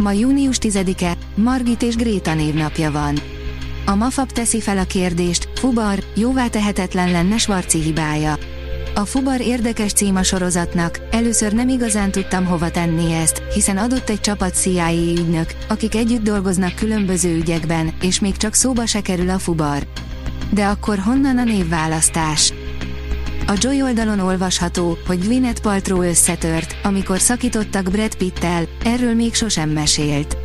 Ma június 10-e, Margit és Gréta névnapja van. A Mafab teszi fel a kérdést, Fubar, jóvá tehetetlen lenne Svarci hibája. A Fubar érdekes címa sorozatnak, először nem igazán tudtam hova tenni ezt, hiszen adott egy csapat CIA ügynök, akik együtt dolgoznak különböző ügyekben, és még csak szóba se kerül a Fubar. De akkor honnan a névválasztás? A Joy oldalon olvasható, hogy Gwyneth Paltrow összetört, amikor szakítottak Brad Pittel, erről még sosem mesélt.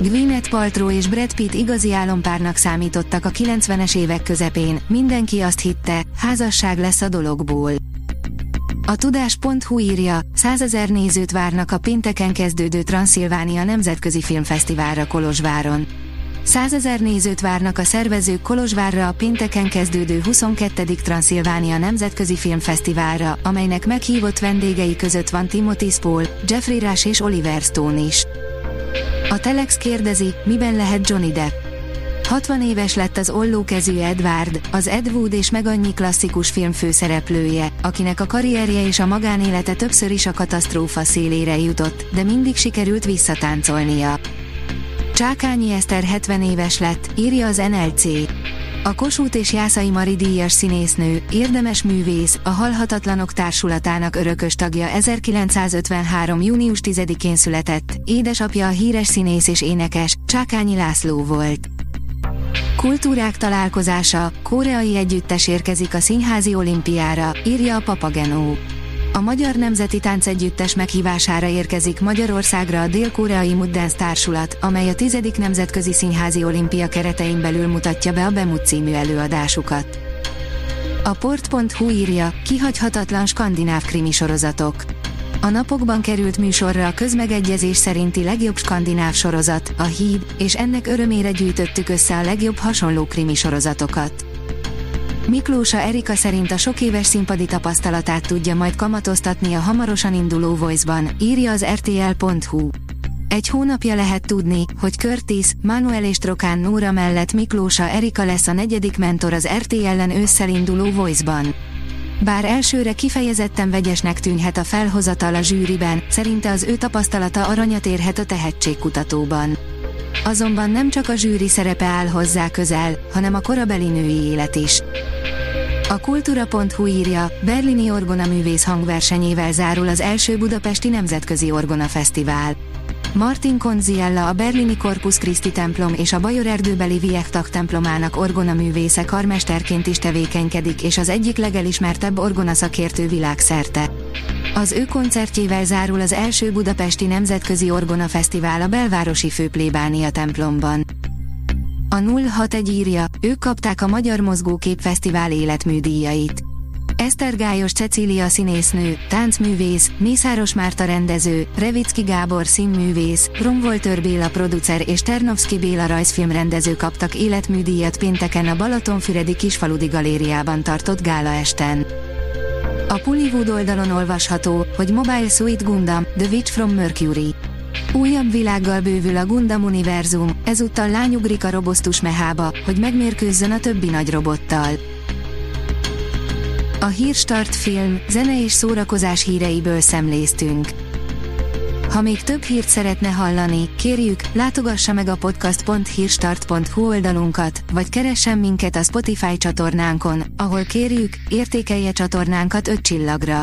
Gwyneth Paltrow és Brad Pitt igazi álompárnak számítottak a 90-es évek közepén, mindenki azt hitte, házasság lesz a dologból. A tudás.hu írja, százezer nézőt várnak a pénteken kezdődő Transzilvánia Nemzetközi Filmfesztiválra Kolozsváron. Százezer nézőt várnak a szervezők Kolozsvárra a pénteken kezdődő 22. Transzilvánia Nemzetközi Filmfesztiválra, amelynek meghívott vendégei között van Timothy Spall, Jeffrey Rush és Oliver Stone is. A Telex kérdezi, miben lehet Johnny Depp. 60 éves lett az ollókezű Edward, az Ed Wood és meg annyi klasszikus film főszereplője, akinek a karrierje és a magánélete többször is a katasztrófa szélére jutott, de mindig sikerült visszatáncolnia. Csákányi Eszter 70 éves lett, írja az NLC. A Kossuth és Jászai Mari díjas színésznő, érdemes művész, a Halhatatlanok Társulatának örökös tagja 1953. június 10-én született, édesapja a híres színész és énekes, Csákányi László volt. Kultúrák találkozása, koreai együttes érkezik a Színházi Olimpiára, írja a Papagenó. A Magyar Nemzeti Táncegyüttes meghívására érkezik Magyarországra a Dél-Koreai Muddance Társulat, amely a 10. Nemzetközi Színházi Olimpia keretein belül mutatja be a Bemut című előadásukat. A port.hu írja, kihagyhatatlan skandináv krimi sorozatok. A napokban került műsorra a közmegegyezés szerinti legjobb skandináv sorozat, a Híd, és ennek örömére gyűjtöttük össze a legjobb hasonló krimi sorozatokat. Miklósa Erika szerint a sok éves színpadi tapasztalatát tudja majd kamatoztatni a hamarosan induló Voice-ban, írja az rtl.hu. Egy hónapja lehet tudni, hogy Curtis, Manuel és Trokán Nóra mellett Miklósa Erika lesz a negyedik mentor az RTL-en ősszel induló Voice-ban. Bár elsőre kifejezetten vegyesnek tűnhet a felhozatal a zsűriben, szerinte az ő tapasztalata aranyat érhet a tehetségkutatóban. Azonban nem csak a zsűri szerepe áll hozzá közel, hanem a korabeli női élet is. A kultúra.hu írja, Berlini Orgona művész hangversenyével zárul az első Budapesti Nemzetközi Orgona Fesztivál. Martin Konziella a berlini Corpus Christi templom és a Bajor erdőbeli Viechtag templomának orgona művésze karmesterként is tevékenykedik és az egyik legelismertebb orgona szakértő világszerte. Az ő koncertjével zárul az első Budapesti Nemzetközi Orgona Fesztivál a belvárosi főplébánia templomban. A 061 írja, ők kapták a Magyar Mozgókép Fesztivál életműdíjait. Eszter Gályos Cecília színésznő, táncművész, Mészáros Márta rendező, Revicki Gábor színművész, Romvoltör Béla producer és Ternovszki Béla rajzfilmrendező kaptak életműdíjat pénteken a Balatonfüredi Kisfaludi Galériában tartott gála esten. A Pullywood oldalon olvasható, hogy Mobile Suit Gundam, The Witch from Mercury. Újabb világgal bővül a Gundam univerzum, ezúttal lányugrik a robosztus mehába, hogy megmérkőzzön a többi nagy robottal. A Hírstart film, zene és szórakozás híreiből szemléztünk. Ha még több hírt szeretne hallani, kérjük, látogassa meg a podcast.hírstart.hu oldalunkat, vagy keressen minket a Spotify csatornánkon, ahol kérjük, értékelje csatornánkat 5 csillagra.